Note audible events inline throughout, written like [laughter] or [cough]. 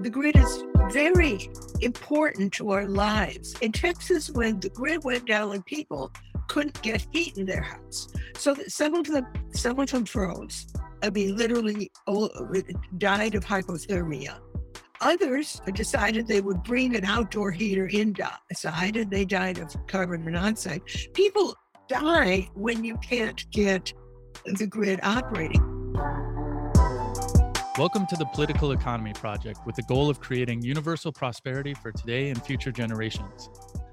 The grid is very important to our lives. In Texas, when the grid went down and people couldn't get heat in their house, so that some of them, some of them froze. I mean, literally died of hypothermia. Others decided they would bring an outdoor heater inside and they died of carbon monoxide. People die when you can't get the grid operating. Welcome to the Political Economy Project with the goal of creating universal prosperity for today and future generations.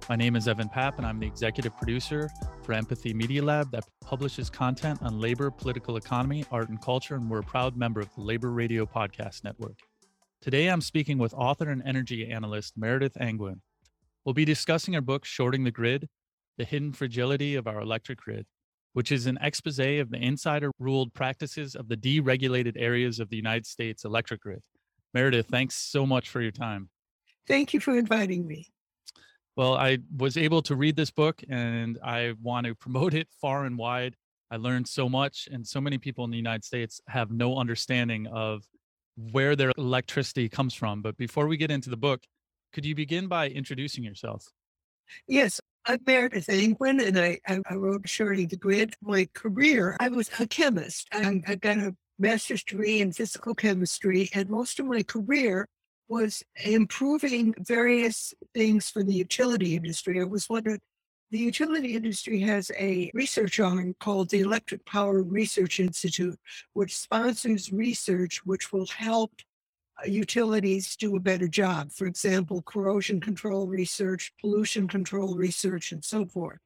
My name is Evan Papp, and I'm the executive producer for Empathy Media Lab that publishes content on labor, political economy, art, and culture, and we're a proud member of the Labor Radio Podcast Network. Today, I'm speaking with author and energy analyst Meredith Angwin. We'll be discussing her book, Shorting the Grid The Hidden Fragility of Our Electric Grid, which is an expose of the insider ruled practices of the deregulated areas of the United States electric grid. Meredith, thanks so much for your time. Thank you for inviting me. Well, I was able to read this book and I want to promote it far and wide. I learned so much, and so many people in the United States have no understanding of where their electricity comes from. But before we get into the book, could you begin by introducing yourself? Yes, I'm Meredith Angwin, and I, I wrote Shorting the Grid. My career, I was a chemist. I, I got a master's degree in physical chemistry, and most of my career was improving various things for the utility industry. I was of the utility industry has a research arm called the Electric Power Research Institute, which sponsors research which will help utilities do a better job. For example, corrosion control research, pollution control research, and so forth.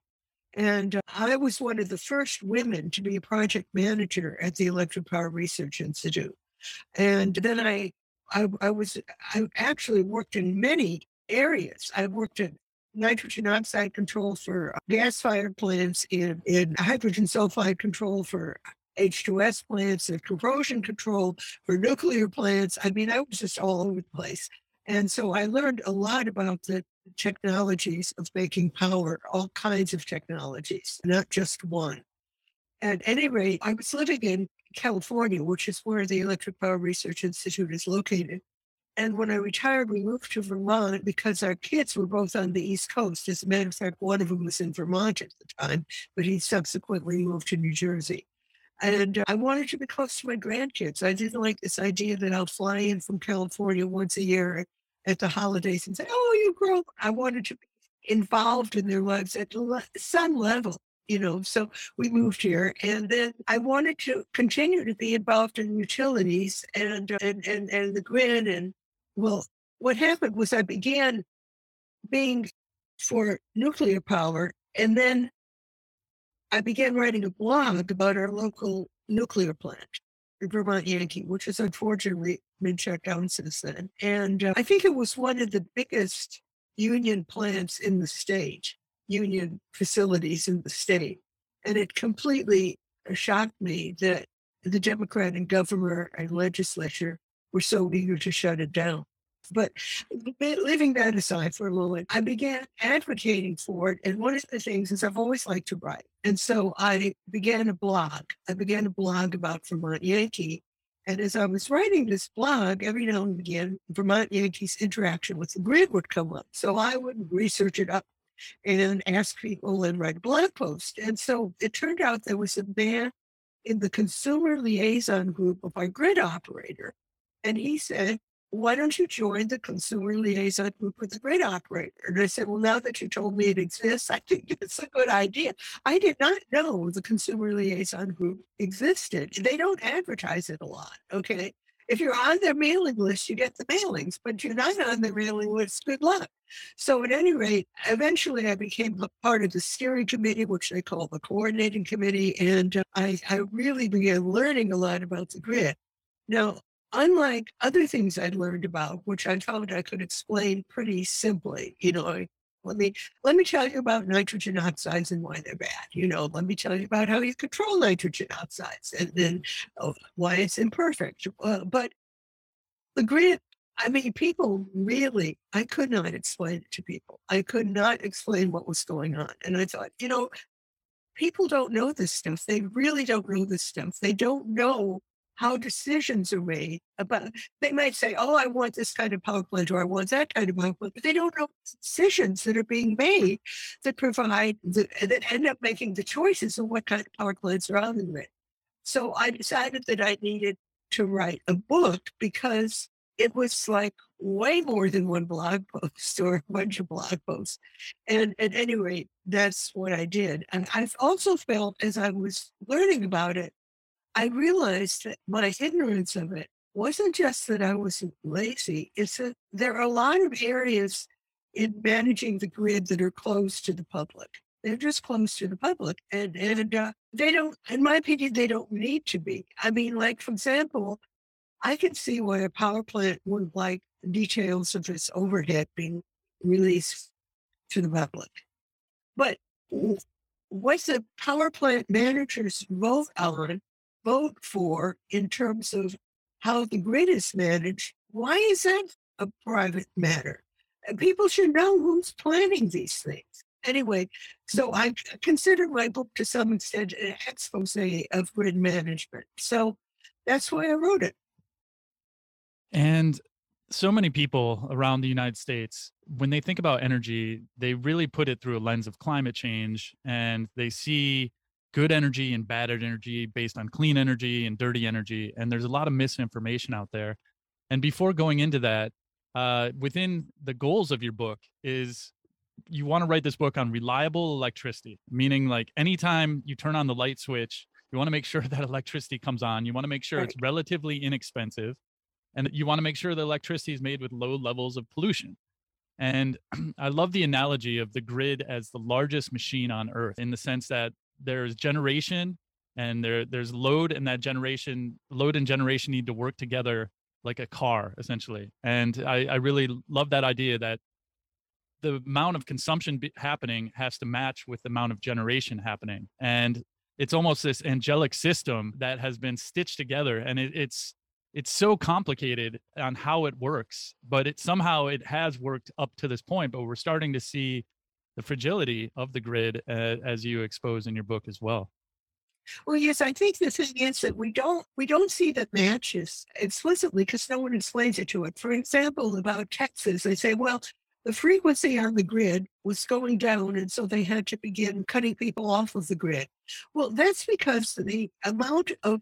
And uh, I was one of the first women to be a project manager at the Electric Power Research Institute. And then I, I, I was, I actually worked in many areas. I worked in nitrogen oxide control for gas fired plants, in, in hydrogen sulfide control for H2S plants, and corrosion control for nuclear plants. I mean, I was just all over the place. And so I learned a lot about the technologies of making power, all kinds of technologies, not just one. At any rate, I was living in California, which is where the Electric Power Research Institute is located. And when I retired, we moved to Vermont because our kids were both on the East Coast. As a matter of fact, one of them was in Vermont at the time, but he subsequently moved to New Jersey. And I wanted to be close to my grandkids. I didn't like this idea that I'll fly in from California once a year at the holidays and say, Oh, you grow. I wanted to be involved in their lives at some level you know, so we moved here. And then I wanted to continue to be involved in utilities and, and, and, and the grid and well, what happened was I began being for nuclear power, and then I began writing a blog about our local nuclear plant, Vermont Yankee, which has unfortunately been shut down since then. And uh, I think it was one of the biggest union plants in the state, union facilities in the state. And it completely shocked me that the Democratic governor and legislature were so eager to shut it down. But leaving that aside for a moment, I began advocating for it. And one of the things is I've always liked to write. And so I began a blog. I began a blog about Vermont Yankee. And as I was writing this blog, every now and again, Vermont Yankees interaction with the grid would come up. So I would research it up and ask people and write a blog post. And so it turned out there was a man in the consumer liaison group of our grid operator. And he said, why don't you join the consumer liaison group with the grid operator? And I said, well, now that you told me it exists, I think it's a good idea. I did not know the consumer liaison group existed. They don't advertise it a lot. Okay. If you're on their mailing list, you get the mailings, but you're not on their mailing list, good luck. So at any rate, eventually I became a part of the steering committee, which they call the coordinating committee. And uh, I, I really began learning a lot about the grid. Now, unlike other things I'd learned about, which I found I could explain pretty simply, you know, let me let me tell you about nitrogen oxides and why they're bad. You know, let me tell you about how you control nitrogen oxides and then oh, why it's imperfect. Uh, but the grid, I mean, people really, I could not explain it to people. I could not explain what was going on, and I thought, you know, people don't know this stuff. They really don't know this stuff. They don't know how decisions are made about they might say, Oh, I want this kind of power plant or I want that kind of power plant, but they don't know the decisions that are being made that provide the, that end up making the choices of what kind of power plants are on the grid. So I decided that I needed to write a book because it was like way more than one blog post or a bunch of blog posts. And at any rate, that's what I did. And I've also felt as I was learning about it, I realized that my ignorance of it wasn't just that I was lazy, it's that there are a lot of areas in managing the grid that are closed to the public. They're just closed to the public. And, and uh, they don't, in my opinion, they don't need to be. I mean, like, for example, I can see why a power plant would like details of its overhead being released to the public. But what's the power plant managers vote on, vote for in terms of how the grid is managed? Why is that a private matter? People should know who's planning these things. Anyway, so I consider my book to some extent an expose of grid management. So that's why I wrote it. And so many people around the United States, when they think about energy, they really put it through a lens of climate change and they see good energy and bad energy based on clean energy and dirty energy. And there's a lot of misinformation out there. And before going into that, uh, within the goals of your book is you want to write this book on reliable electricity, meaning like anytime you turn on the light switch, you want to make sure [laughs] that electricity comes on. You want to make sure it's relatively inexpensive and you want to make sure the electricity is made with low levels of pollution. And [clears throat] I love the analogy of the grid as the largest machine on earth in the sense that there's generation and there there's load and that generation load and generation need to work together like a car essentially. And I, I really love that idea that the amount of consumption be- happening has to match with the amount of generation happening. And it's almost this angelic system that has been stitched together and it, it's it's so complicated on how it works but it somehow it has worked up to this point but we're starting to see the fragility of the grid uh, as you expose in your book as well. Well yes i think the thing is that we don't we don't see the matches explicitly because no one explains it to it. For example about texas they say well the frequency on the grid was going down and so they had to begin cutting people off of the grid. Well that's because the amount of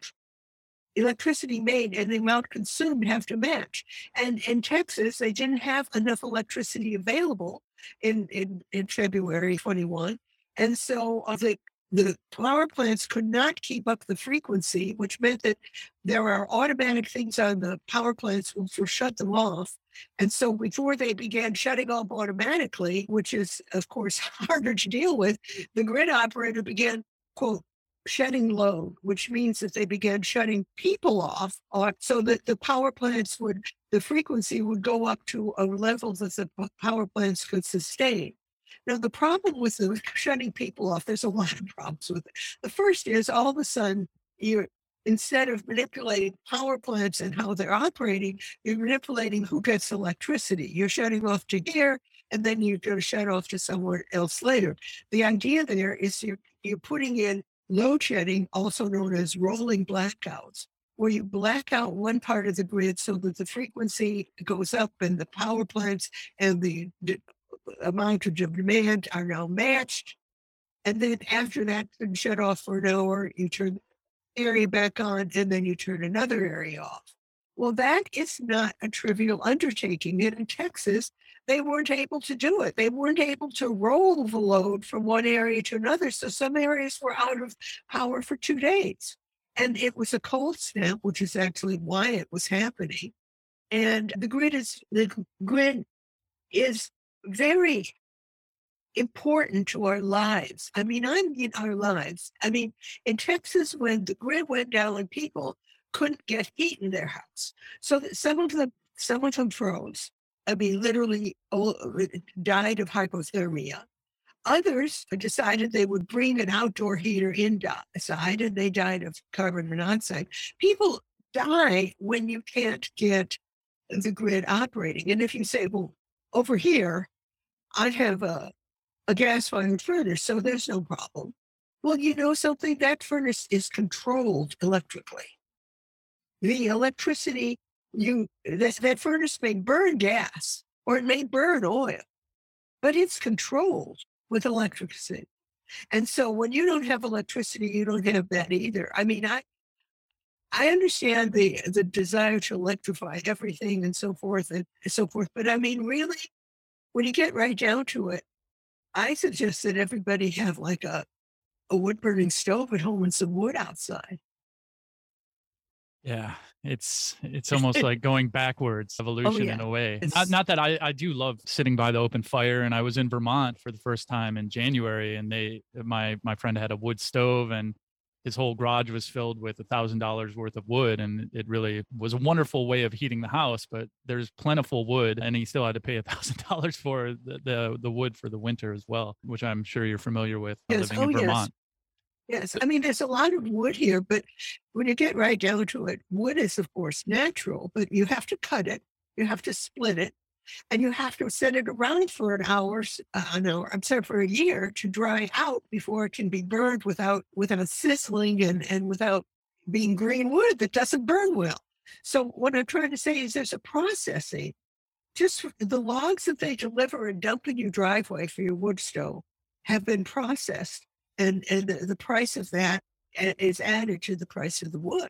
electricity made and the amount consumed have to match. And in Texas, they didn't have enough electricity available in, in, in February 21. And so uh, the, the power plants could not keep up the frequency, which meant that there are automatic things on the power plants which will shut them off. And so before they began shutting off automatically, which is, of course, [laughs] harder to deal with, the grid operator began, quote, shedding load, which means that they began shutting people off uh, so that the power plants would, the frequency would go up to a level that the power plants could sustain. Now, the problem with the shutting people off, there's a lot of problems with it. The first is all of a sudden, you're instead of manipulating power plants and how they're operating, you're manipulating who gets electricity. You're shutting off to here, and then you're going to shut off to somewhere else later. The idea there is you're you're putting in load shedding, also known as rolling blackouts, where you black out one part of the grid so that the frequency goes up and the power plants and the d- amount of demand are now matched. And then after that's been shut off for an hour, you turn the area back on and then you turn another area off. Well, that is not a trivial undertaking. And in Texas, they weren't able to do it. They weren't able to roll the load from one area to another. So some areas were out of power for two days. And it was a cold snap, which is actually why it was happening. And the grid is the grid is very important to our lives. I mean, I'm in our lives. I mean, in Texas, when the grid went down and people couldn't get heat in their house. So that some of them, some of them froze. I mean, literally died of hypothermia. Others decided they would bring an outdoor heater inside and they died of carbon monoxide. People die when you can't get the grid operating. And if you say, well, over here, I have a, a gas fired furnace, so there's no problem. Well, you know something? That furnace is controlled electrically. the electricity you that, that furnace may burn gas or it may burn oil, but it's controlled with electricity. And so when you don't have electricity, you don't have that either. I mean, I I understand the the desire to electrify everything and so forth and so forth, but I mean, really, when you get right down to it, I suggest that everybody have like a a wood burning stove at home and some wood outside. Yeah, it's it's [laughs] almost like going backwards, Oh evolution yeah, in a way. Not not that I I do love sitting by the open fire, and I was in Vermont for the first time in January, and they my my friend had a wood stove, and his whole garage was filled with a thousand dollars worth of wood, and it really was a wonderful way of heating the house. But there's plentiful wood, and he still had to pay a [laughs] thousand dollars for the, the the wood for the winter as well, which I'm sure you're familiar with yes, living oh in Vermont. yes. I mean, there's a lot of wood here, but when you get right down to it, wood is of course natural, but you have to cut it, you have to split it, and you have to set it around for an hour, uh, an hour, I'm sorry, for a year to dry out before it can be burned without without sizzling and and without being green wood that doesn't burn well. So what I'm trying to say is there's a processing. Just the logs that they deliver and dump in your driveway for your wood stove have been processed, and and the, the price of that is added to the price of the wood.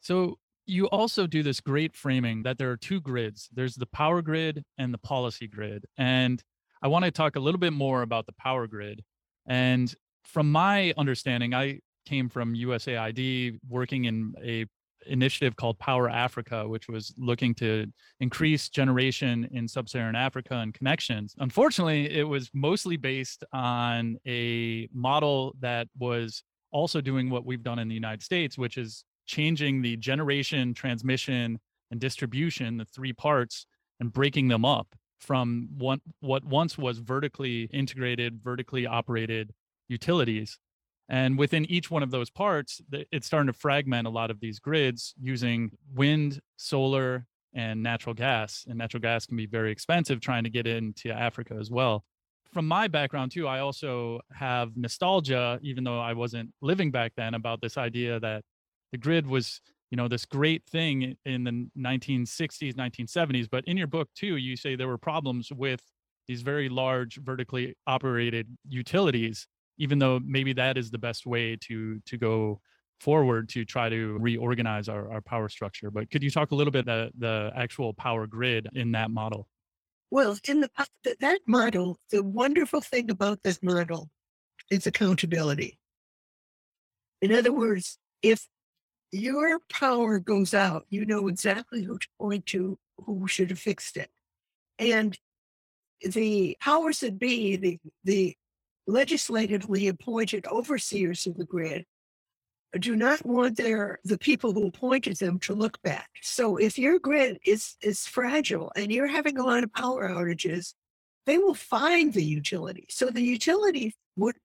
So you also do this great framing that there are two grids. There's the power grid and the policy grid. And I want to talk a little bit more about the power grid. And from my understanding, I came from USAID working in a initiative called Power Africa, which was looking to increase generation in sub-Saharan Africa and connections. Unfortunately, it was mostly based on a model that was also doing what we've done in the United States, which is changing the generation, transmission, and distribution, the three parts, and breaking them up from what once was vertically integrated, vertically operated utilities. And within each one of those parts, it's starting to fragment a lot of these grids using wind, solar, and natural gas. And natural gas can be very expensive trying to get into Africa as well. From my background, too, I also have nostalgia, even though I wasn't living back then, about this idea that the grid was you know this great thing in the 1960s 1970s but in your book too you say there were problems with these very large vertically operated utilities even though maybe that is the best way to to go forward to try to reorganize our, our power structure but could you talk a little bit the the actual power grid in that model Well, in the that model, the wonderful thing about this model is accountability. In other words, if your power goes out, you know exactly who to point to, who should have fixed it. And the powers that be, the the legislatively appointed overseers of the grid, do not want their the people who appointed them to look back. So if your grid is is fragile and you're having a lot of power outages, they will find the utility. So the utility would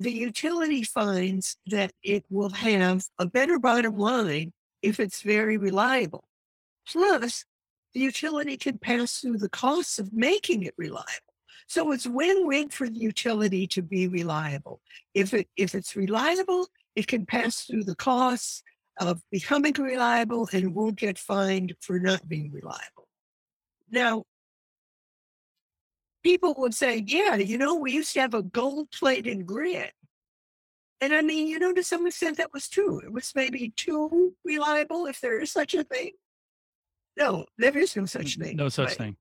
the utility finds that it will have a better bottom line if it's very reliable. Plus, the utility can pass through the costs of making it reliable. So it's win-win for the utility to be reliable. If it if it's reliable, it can pass through the costs of becoming reliable and won't get fined for not being reliable. Now, people would say, yeah, you know, we used to have a gold-plated grid. And I mean, you know, to some extent that was true. It was maybe too reliable, if there is such a thing. No, there is no such thing. no such But thing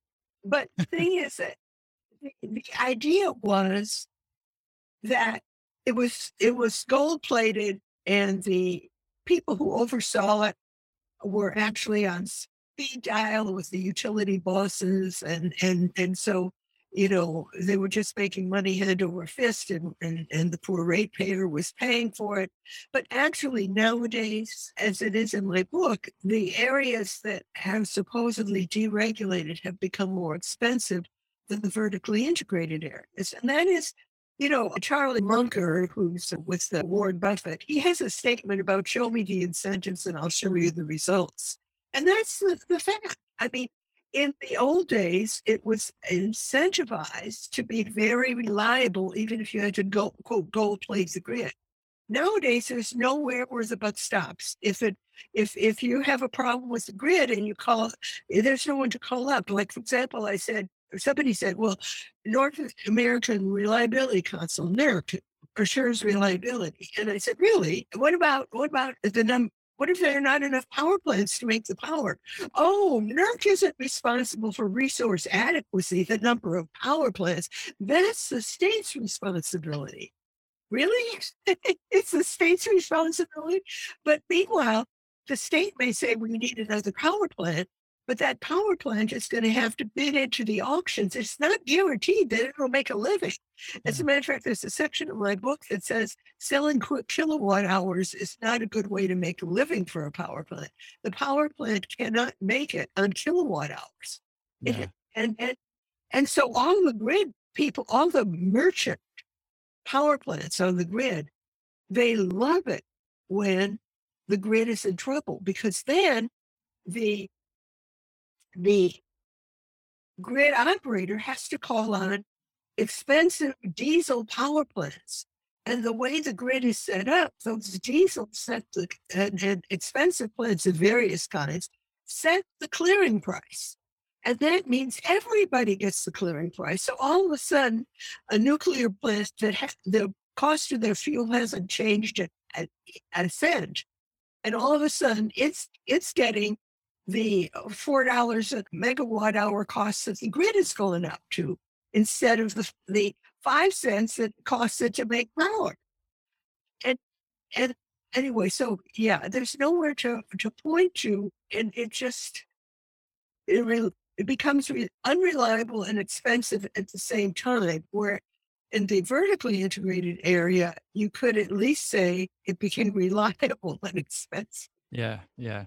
but the thing is that the, idea was that it was it was gold plated and the people who oversaw it were actually on speed dial with the utility bosses and and and so you know they were just making money hand over fist and and, and the poor ratepayer was paying for it. But actually nowadays as it is in my book the areas that have supposedly deregulated have become more expensive than the vertically integrated areas and that is you know, Charlie Munger, who's with the Warren Buffett, he has a statement about show me the incentives and I'll show you the results. And that's the, the fact. I mean, in the old days, it was incentivized to be very reliable, even if you had to go, quote, gold plate the grid. Nowadays, there's nowhere where the buck stops. If it if if you have a problem with the grid and you call, there's no one to call up. Like for example, I said somebody said, well, North American Reliability Council, NERC, assures reliability. And I said, really? What about what about the number? What if there are not enough power plants to make the power? Oh, NERC isn't responsible for resource adequacy, the number of power plants. That's the state's responsibility. Really? [laughs] it's the state's responsibility. But meanwhile, the state may say we need another power plant, but that power plant is going to have to bid into the auctions. It's not guaranteed that it'll make a living. As a matter of fact, there's a section of my book that says selling kilowatt hours is not a good way to make a living for a power plant. The power plant cannot make it on kilowatt hours. Yeah. It, and, and, and so all the grid people, all the merchant power plants on the grid, they love it when the grid is in trouble because then the the grid operator has to call on expensive diesel power plants. And the way the grid is set up, those diesel set the, and, and expensive plants of various kinds set the clearing price. And that means everybody gets the clearing price. So all of a sudden, a nuclear plant that ha- the cost of their fuel hasn't changed at a, a cent, and all of a sudden it's it's getting the uh, four dollars a megawatt hour cost that the grid is going up to instead of the the five cents that costs it to make power. And and anyway, so yeah, there's nowhere to to point to, and it just it really it becomes re- unreliable and expensive at the same time. Where in the vertically integrated area, you could at least say it became [laughs] reliable and expensive. Yeah, yeah.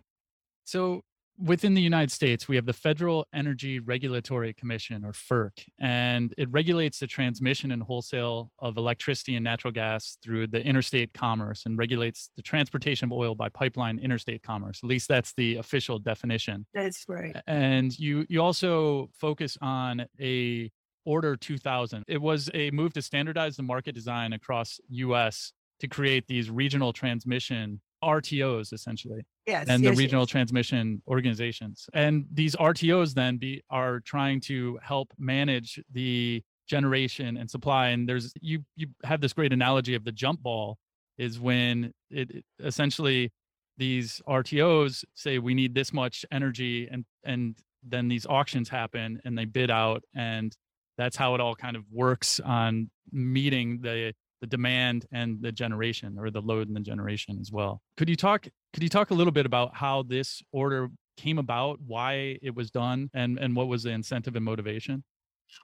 So within the United States, we have the Federal Energy Regulatory Commission, or FERC, and it regulates the transmission and wholesale of electricity and natural gas through the interstate commerce and regulates the transportation of oil by pipeline interstate commerce. At least that's the official definition. That's right. And you you also focus on a Order 2000. It was a move to standardize the market design across US to create these regional transmission RTOs essentially. Yes, and the regional yes. transmission organizations. And these RTOs then be are trying to help manage the generation and supply. And there's you you have this great analogy of the jump ball is when it, it essentially these RTOs say we need this much energy and and then these auctions happen and they bid out and that's how it all kind of works on meeting the the demand and the generation or the load and the generation as well. Could you talk could you talk a little bit about how this order came about, why it was done and and what was the incentive and motivation?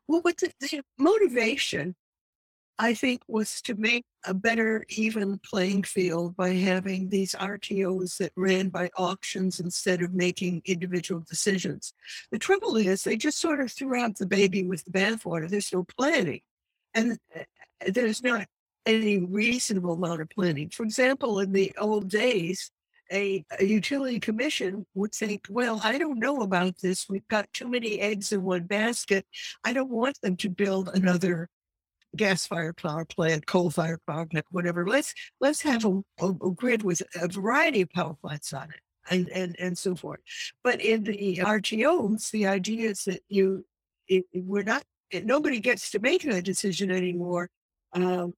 Well, what the, the motivation, I think, was to make a better, even playing field by having these RTOs that ran by auctions instead of making individual decisions. The trouble is, they just sort of threw out the baby with the bathwater. There's no planning. And uh, there's not any reasonable amount of planning. For example, in the old days, a, a, utility commission would think, well, I don't know about this. We've got too many eggs in one basket. I don't want them to build another gas-fired power plant, coal-fired power plant, whatever. Let's let's have a, a, a grid with a variety of power plants on it, and and and so forth. But in the RTOs, the idea is that you it, we're not nobody gets to make that decision anymore. Um,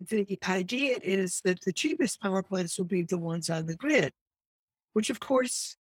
the idea is that the cheapest power plants will be the ones on the grid, which of course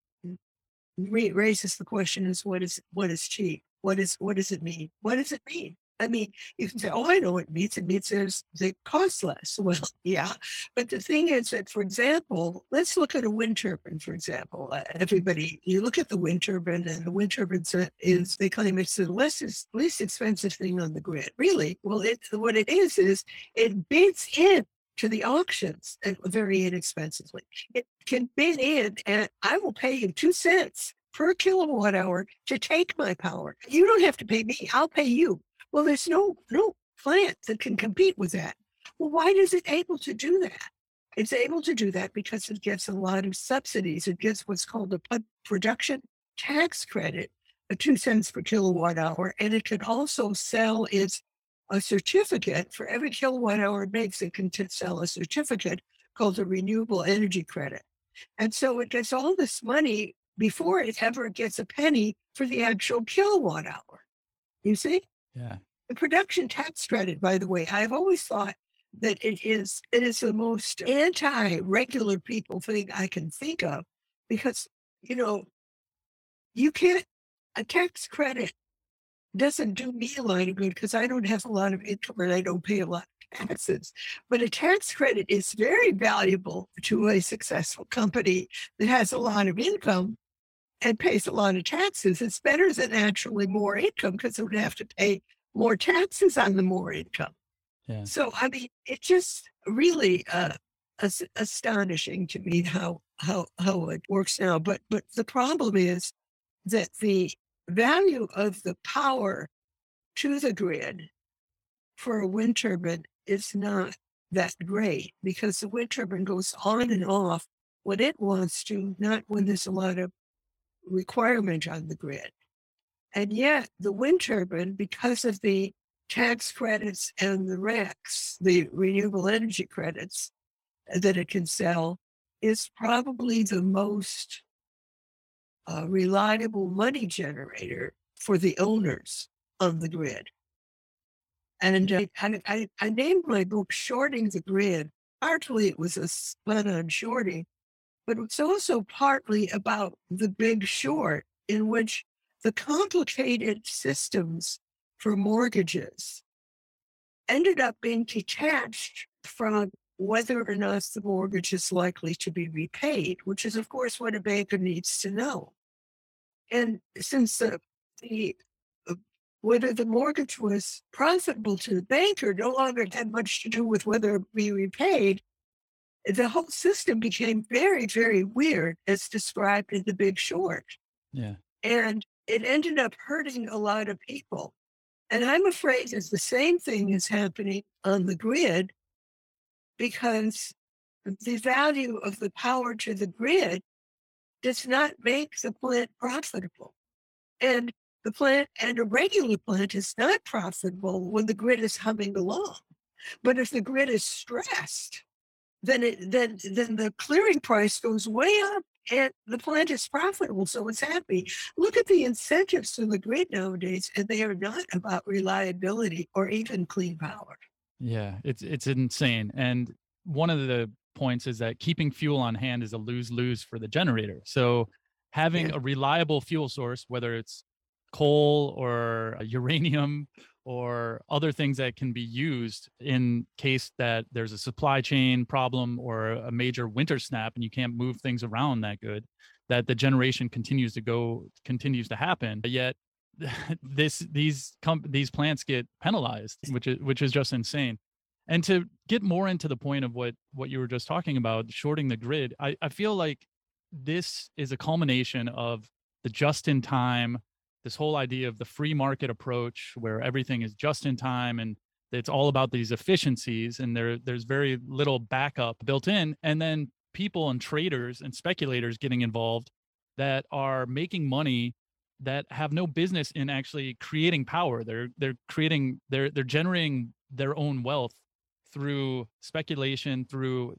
raises the question: is what is what is cheap? What is what does it mean? What does it mean? I mean, you can say, oh, I know what it means. It means there's, they cost less. [laughs] Well, yeah. But the thing is that, for example, let's look at a wind turbine, for example. Uh, everybody, you look at the wind turbine, and the wind turbine is, they claim it's the least, least expensive thing on the grid. Really? Well, it, what it is, is it bids in to the auctions very inexpensively. It can bid in, and I will pay you two cents per kilowatt hour to take my power. You don't have to pay me, I'll pay you. Well, there's no no plant that can compete with that. Well, why is it able to do that? It's able to do that because it gets a lot of subsidies. It gets what's called a production tax credit, a two cents per kilowatt hour, and it can also sell its a certificate for every kilowatt hour it makes, it can sell a certificate called a renewable energy credit. And so it gets all this money before it ever gets a penny for the actual kilowatt hour. You see? Yeah. The production tax credit, by the way, I've always thought that it is it is the most anti-regular people thing I can think of because you know you can't a tax credit doesn't do me a lot of good because I don't have a lot of income and I don't pay a lot of taxes. But a tax credit is very valuable to a successful company that has a lot of income and pays a lot of taxes. It's better than actually more income because it would have to pay more taxes on the more income. Yeah. So I mean, it's just really uh, as- astonishing to me how how how it works now. But but the problem is that the value of the power to the grid for a wind turbine is not that great because the wind turbine goes on and off when it wants to, not when there's a lot of requirement on the grid. And yet, the wind turbine, because of the tax credits and the RECs, the renewable energy credits that it can sell, is probably the most uh, reliable money generator for the owners of the grid. And uh, I, I, I named my book Shorting the Grid. Partly it was a spin on shorting, but it's also partly about the big short in which the complicated systems for mortgages ended up being detached from whether or not the mortgage is likely to be repaid, which is, of course, what a banker needs to know. And since the, the uh, whether the mortgage was profitable to the banker no longer had much to do with whether it be repaid, the whole system became very, very weird, as described in The Big Short. Yeah. And it ended up hurting a lot of people. And I'm afraid that the same thing is happening on the grid because the value of the power to the grid does not make the plant profitable. And the plant and a regular plant is not profitable when the grid is humming along. But if the grid is stressed, then it then then the clearing price goes way up and the plant is profitable, so it's happy. Look at the incentives to the grid nowadays, and they are not about reliability or even clean power. Yeah, it's it's insane. And one of the points is that keeping fuel on hand is a lose-lose for the generator. So having Yeah. a reliable fuel source, whether it's coal or uh, uranium or other things that can be used in case that there's a supply chain problem or a major winter snap and you can't move things around that good that the generation continues to go continues to happen but yet [laughs] this these com- these plants get penalized which is which is just insane. And to get more into the point of what what you were just talking about shorting the grid i, I feel like this is a culmination of the just in time this whole idea of the free market approach where everything is just in time and it's all about these efficiencies and there there's very little backup built in. And then people and traders and speculators getting involved that are making money that have no business in actually creating power. They're they're creating they're they're generating their own wealth through speculation through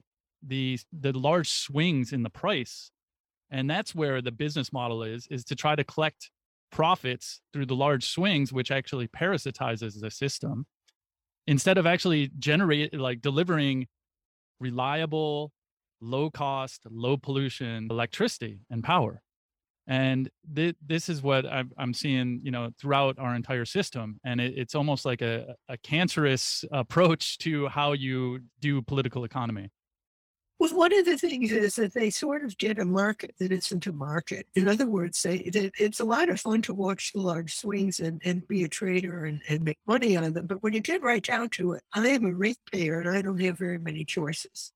the the large swings in the price. And that's where the business model is is to try to collect profits through the large swings which actually parasitizes the system instead of actually generate like delivering reliable low cost low pollution electricity and power. And th- this is what I'm, I'm seeing you know throughout our entire system. And it, it's almost like a, a cancerous approach to how you do political economy Well, one of the things is that they sort of get a market that isn't a market. In other words, they, they, it's a lot of fun to watch the large swings and, and be a trader and, and make money on them. But when you get right down to it, I am a ratepayer and I don't have very many choices.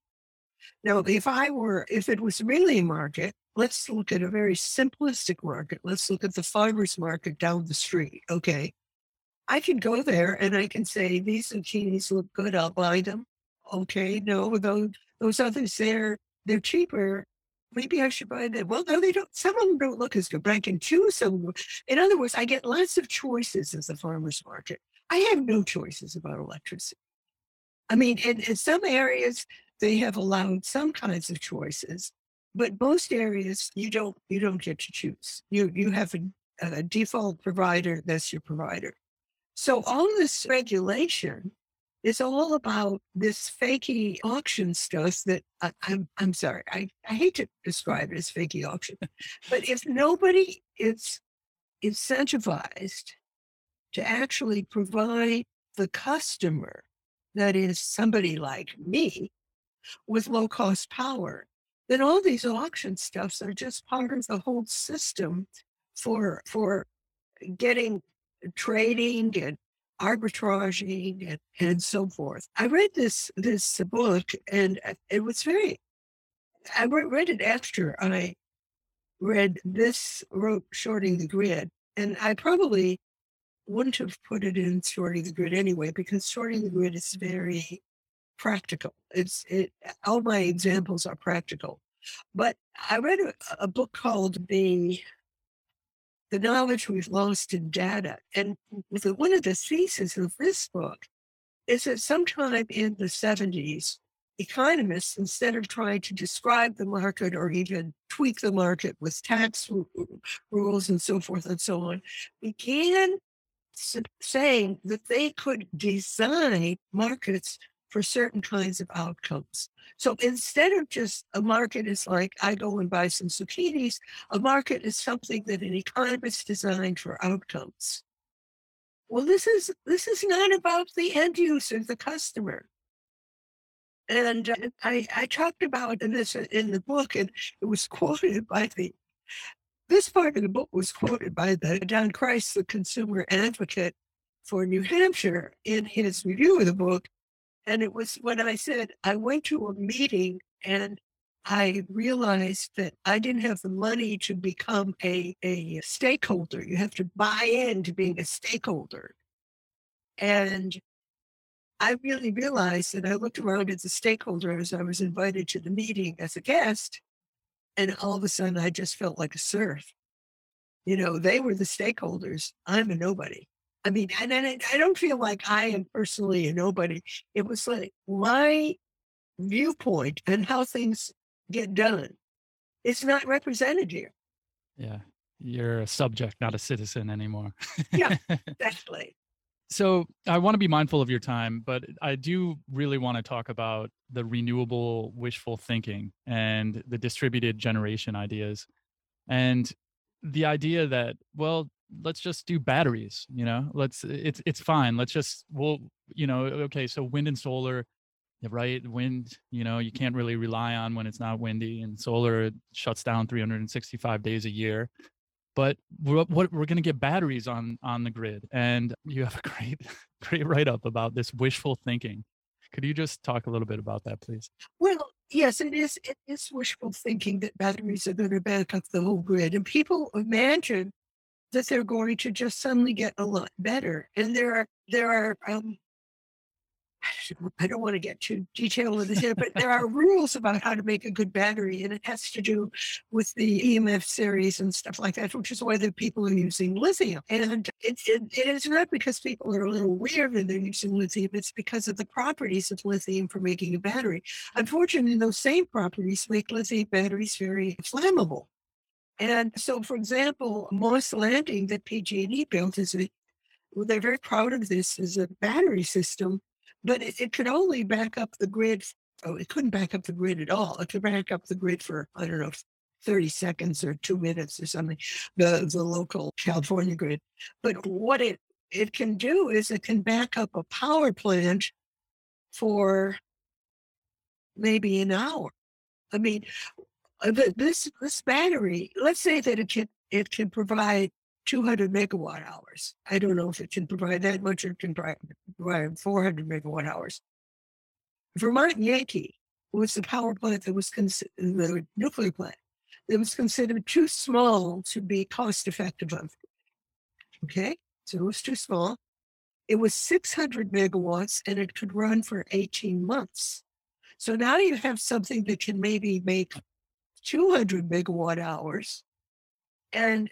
Now, if I were, if it was really a market, let's look at a very simplistic market. Let's look at the farmer's market down the street. Okay. I can go there and I can say, these zucchinis look good. I'll buy them. Okay. No, those, those others there, they're cheaper. Maybe I should buy them. Well, no, they don't. Some of them don't look as good, but I can choose some. In other words, I get lots of choices as a farmer's market. I have no choices about electricity. I mean, in, in some areas, they have allowed some kinds of choices, but most areas you don't you don't get to choose. You you have a, a default provider, that's your provider. So all this regulation is all about this fakey auction stuff that I, I'm I'm sorry, I, I hate to describe it as fakey auction, but if nobody is incentivized to actually provide the customer, that is somebody like me, with low cost power, then all these auction stuffs are just part of the whole system for for getting trading and arbitraging and, and so forth. I read this this book and uh, it was very I read it after I read this wrote Shorting the Grid. And I probably wouldn't have put it in Shorting the Grid anyway, because Shorting the Grid is very practical. It's it all my examples are practical. But I read a, a book called the the knowledge we've lost in data. And one of the theses of this book is that sometime in the 70s, economists, instead of trying to describe the market or even tweak the market with tax rules and so forth and so on, began saying that they could design markets for certain kinds of outcomes. So instead of just a market is like I go and buy some zucchinis, a market is something that an economist designed for outcomes. Well, this is this is not about the end user, the customer. And uh, I, I talked about this in the book, and it was quoted by the this part of the book was quoted by the Don Kreis, the consumer advocate for New Hampshire, in his review of the book. And it was when I said, I went to a meeting and I realized that I didn't have the money to become a, a stakeholder. You have to buy into being a stakeholder. And I really realized that I looked around as a stakeholder as I was invited to the meeting as a guest. And all of a sudden, I just felt like a serf. You know, they were the stakeholders. I'm a nobody. I mean, and, and I don't feel like I am personally a nobody. It was like my viewpoint and how things get done. It's not represented here. Yeah. You're a subject, not a citizen anymore. yeah, [laughs] exactly. So I want to be mindful of your time, but I do really want to talk about the renewable wishful thinking and the distributed generation ideas. And the idea that, well, let's just do batteries you know let's it's it's fine let's just we'll you know okay so wind and solar right wind you know you can't really rely on when it's not windy and solar shuts down 365 days a year but we're, what, we're going to get batteries on on the grid and you have a [laughs] great great write up about this wishful thinking. Could you just talk a little bit about that please? Well yes it is it is wishful thinking that batteries are going to back up the whole grid and people imagine that they're going to just suddenly get a lot better. And there are there are um, I don't want to get too detailed with this here, but there are rules about how to make a good battery, and it has to do with the EMF series and stuff like that, which is why the people are using lithium. And it, it, it is not because people are a little weird and they're using lithium, it's because of the properties of lithium for making a battery. Unfortunately, those same properties make lithium batteries very flammable. And so, for example, Moss Landing that PG&E built is a, well, they're very proud of this as a battery system, but it, it could only back up the grid. Oh, it couldn't back up the grid at all. It could back up the grid for, I don't know, 30 seconds or two minutes or something, the, the local California grid. But what it, it can do is it can back up a power plant for maybe an hour. I mean, uh, this this battery, let's say that it can it can provide 200 megawatt hours. I don't know if it can provide that much or can provide 400 megawatt hours. Vermont Yankee was the power plant that was considered the nuclear plant that was considered too small to be cost effective. Okay, so it was too small. It was 600 megawatts and it could run for 18 months. So now you have something that can maybe make 200 megawatt hours. And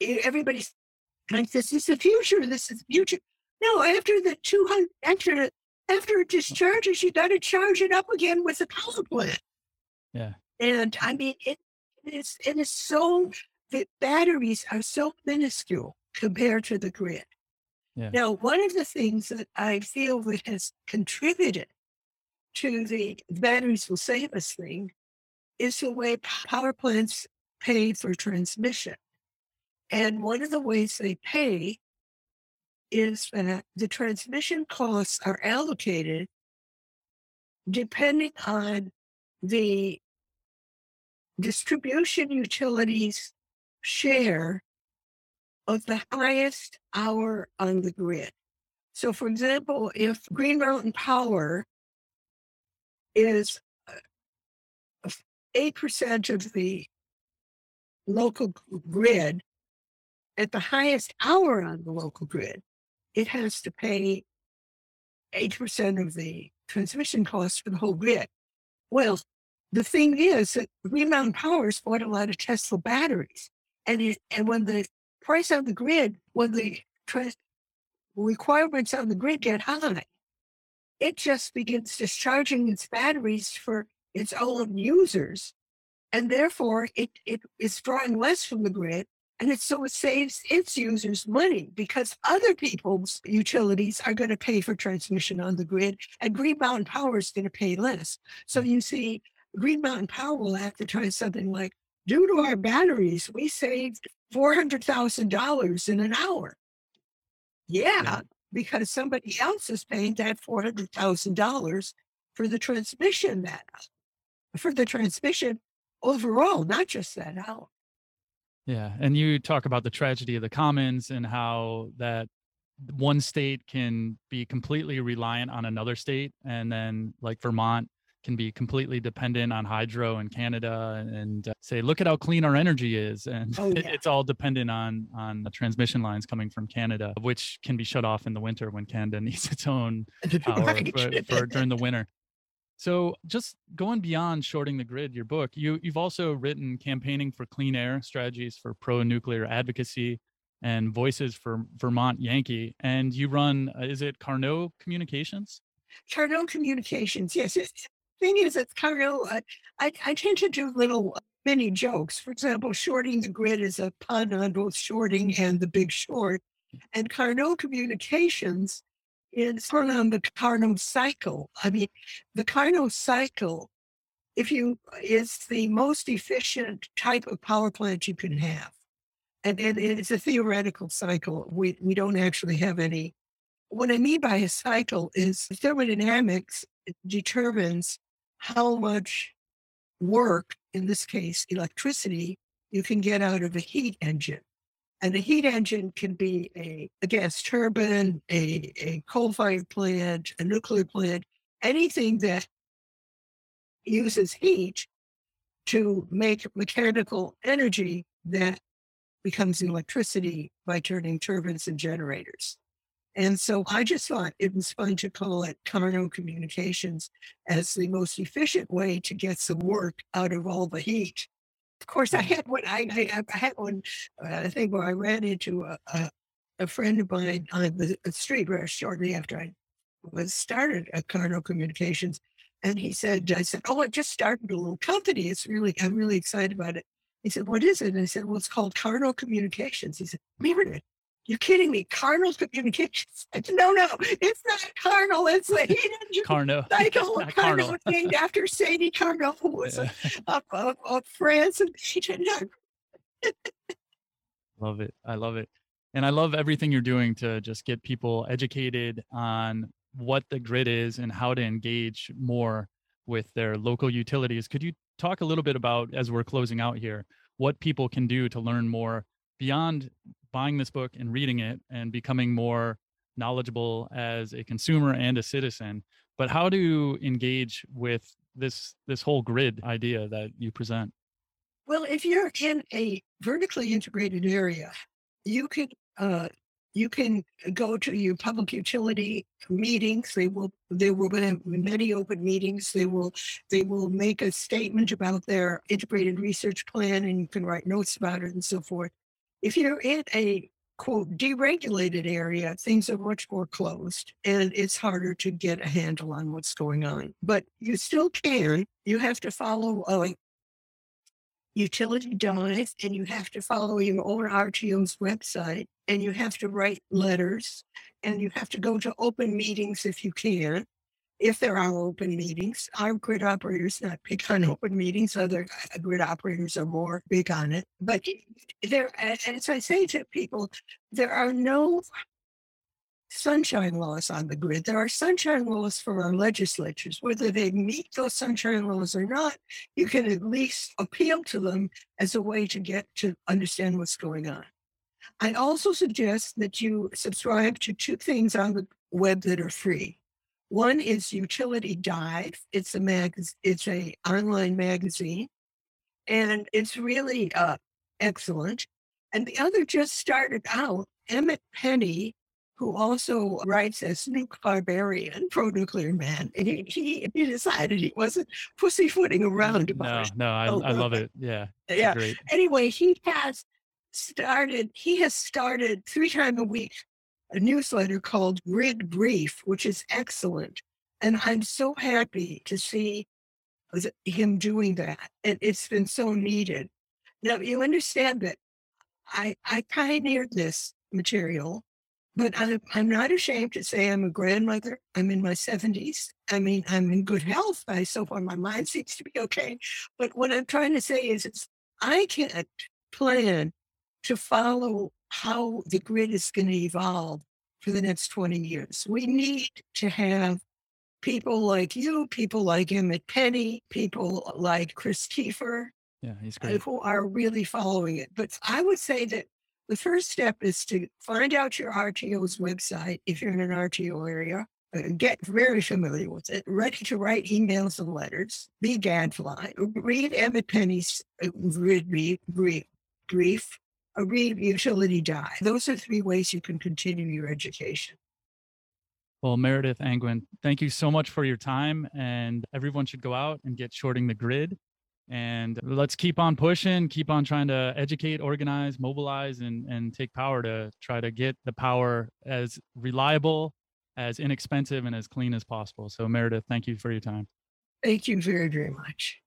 everybody's like, this is the future. This is the future. No, after the 200, after, after it discharges, you got to charge it up again with the power plant. Yeah. And I mean, it is, it is so, the batteries are so minuscule compared to the grid. Yeah. Now, one of the things that I feel that has contributed to the batteries will save us thing is the way power plants pay for transmission. And one of the ways they pay is that the transmission costs are allocated depending on the distribution utilities share of the highest hour on the grid. So, for example, if Green Mountain Power is 8% uh, of the local grid at the highest hour on the local grid, it has to pay 8% of the transmission costs for the whole grid. Well, the thing is that Green Mountain Power has bought a lot of Tesla batteries. And, it, and when the price on the grid, when the requirements on the grid get high, it just begins discharging its batteries for its own users. And therefore, it, it is drawing less from the grid. And it so it saves its users money because other people's utilities are going to pay for transmission on the grid, and Green Mountain Power is going to pay less. So you see, Green Mountain Power will have to try something like, due to our batteries, we saved $400,000 in an hour. Yeah, because somebody else is paying that $400,000 for the transmission that for the transmission overall, not just that hour. Yeah. And you talk about the tragedy of the commons and how that one state can be completely reliant on another state. And then, like Vermont, can be completely dependent on hydro in Canada and uh, say, look at how clean our energy is. And oh, yeah. it's all dependent on, on the transmission lines coming from Canada, which can be shut off in the winter when Canada [laughs] needs its own [laughs] power for, for, during the winter. So just going beyond shorting the grid, your book, you, you've also written campaigning for clean air strategies for pro-nuclear advocacy and voices for Vermont Yankee. And you run, uh, is it Carnot Communications? Carnot Communications, yes thing is, it's of, uh, I, I tend to do little mini jokes. For example, shorting the grid is a pun on both shorting and the big short. And Carnot Communications is put on the Carnot cycle. I mean, the Carnot cycle, if you, is the most efficient type of power plant you can have. And, and it's a theoretical cycle. We, we don't actually have any. What I mean by a cycle is thermodynamics determines how much work, in this case, electricity, you can get out of a heat engine. And a heat engine can be a, a gas turbine, a, a coal fired plant, a nuclear plant, anything that uses heat to make mechanical energy that becomes electricity by turning turbines and generators. And so I just thought it was fun to call it Carnot Communications as the most efficient way to get some work out of all the heat. Of course, I had one. I, I, I had one. Uh, I think where I ran into a, a, a friend of mine on the, the street where shortly after I was started at Cardinal Communications, and he said, "I said, oh, I just started a little company. It's really, I'm really excited about it." He said, "What is it?" And I said, "Well, it's called Cardinal Communications." He said, "Meredith, you're kidding me. Carnot communications. [laughs] No, no, it's not Carnot. It's the heat engine Carnot. cycle. Carnot named after Sadi Carnot, who was yeah. of, of, of France and love it. I love it. And I love everything you're doing to just get people educated on what the grid is and how to engage more with their local utilities. Could you talk a little bit about, as we're closing out here, what people can do to learn more beyond buying this book and reading it and becoming more knowledgeable as a consumer and a citizen. But how to engage with this this whole grid idea that you present? Well if you're in a vertically integrated area you can uh, you can go to your public utility meetings. They will they will have many open meetings. They will they will make a statement about their integrated resource plan and you can write notes about it and so forth if you're in a quote deregulated area, things are much more closed and it's harder to get a handle on what's going on. But you still can. You have to follow uh, utility dive and you have to follow your own RTO's website and you have to write letters and you have to go to open meetings if you can if there are open meetings. Our grid operators not big on open meetings. Other uh, grid operators are more big on it. But there, as I say to people, there are no sunshine laws on the grid. There are sunshine laws for our legislatures. Whether they meet those sunshine laws or not, you can at least appeal to them as a way to get to understand what's going on. I also suggest that you subscribe to two things on the web that are free. One is Utility Dive. It's a mag. It's a online magazine, and it's really uh, excellent. And the other just started out. Emmet Penney, who also writes as Nuke Barbarian, pro nuclear man, he, he, he decided he wasn't pussyfooting around about no, it. No, I, oh, I love it. Yeah. Yeah. Anyway, he has started, he has started three times a week a newsletter called Grid Brief, which is excellent. And I'm so happy to see him doing that. And it's been so needed. Now, you understand that I, I pioneered this material, but I'm, I'm not ashamed to say I'm a grandmother. I'm in my 70s. I mean, I'm in good health. I, so far, my mind seems to be okay. But what I'm trying to say is, it's, I can't plan to follow how the grid is going to evolve for the next 20 years. We need to have people like you, people like Emmet Penney, people like Chris Keefer, yeah, he's uh, great. who are really following it. But I would say that the first step is to find out your RTO's website if you're in an RTO area. Uh, get very familiar with it, ready to write emails and letters, be gadfly, read Emmet Penney's uh, brief, brief, a read utility dive. Those are three ways you can continue your education. Well, Meredith Angwin, thank you so much for your time. And everyone should go out and get shorting the grid. And let's keep on pushing, keep on trying to educate, organize, mobilize, and, and take power to try to get the power as reliable, as inexpensive, and as clean as possible. So, Meredith, thank you for your time. Thank you very, very much.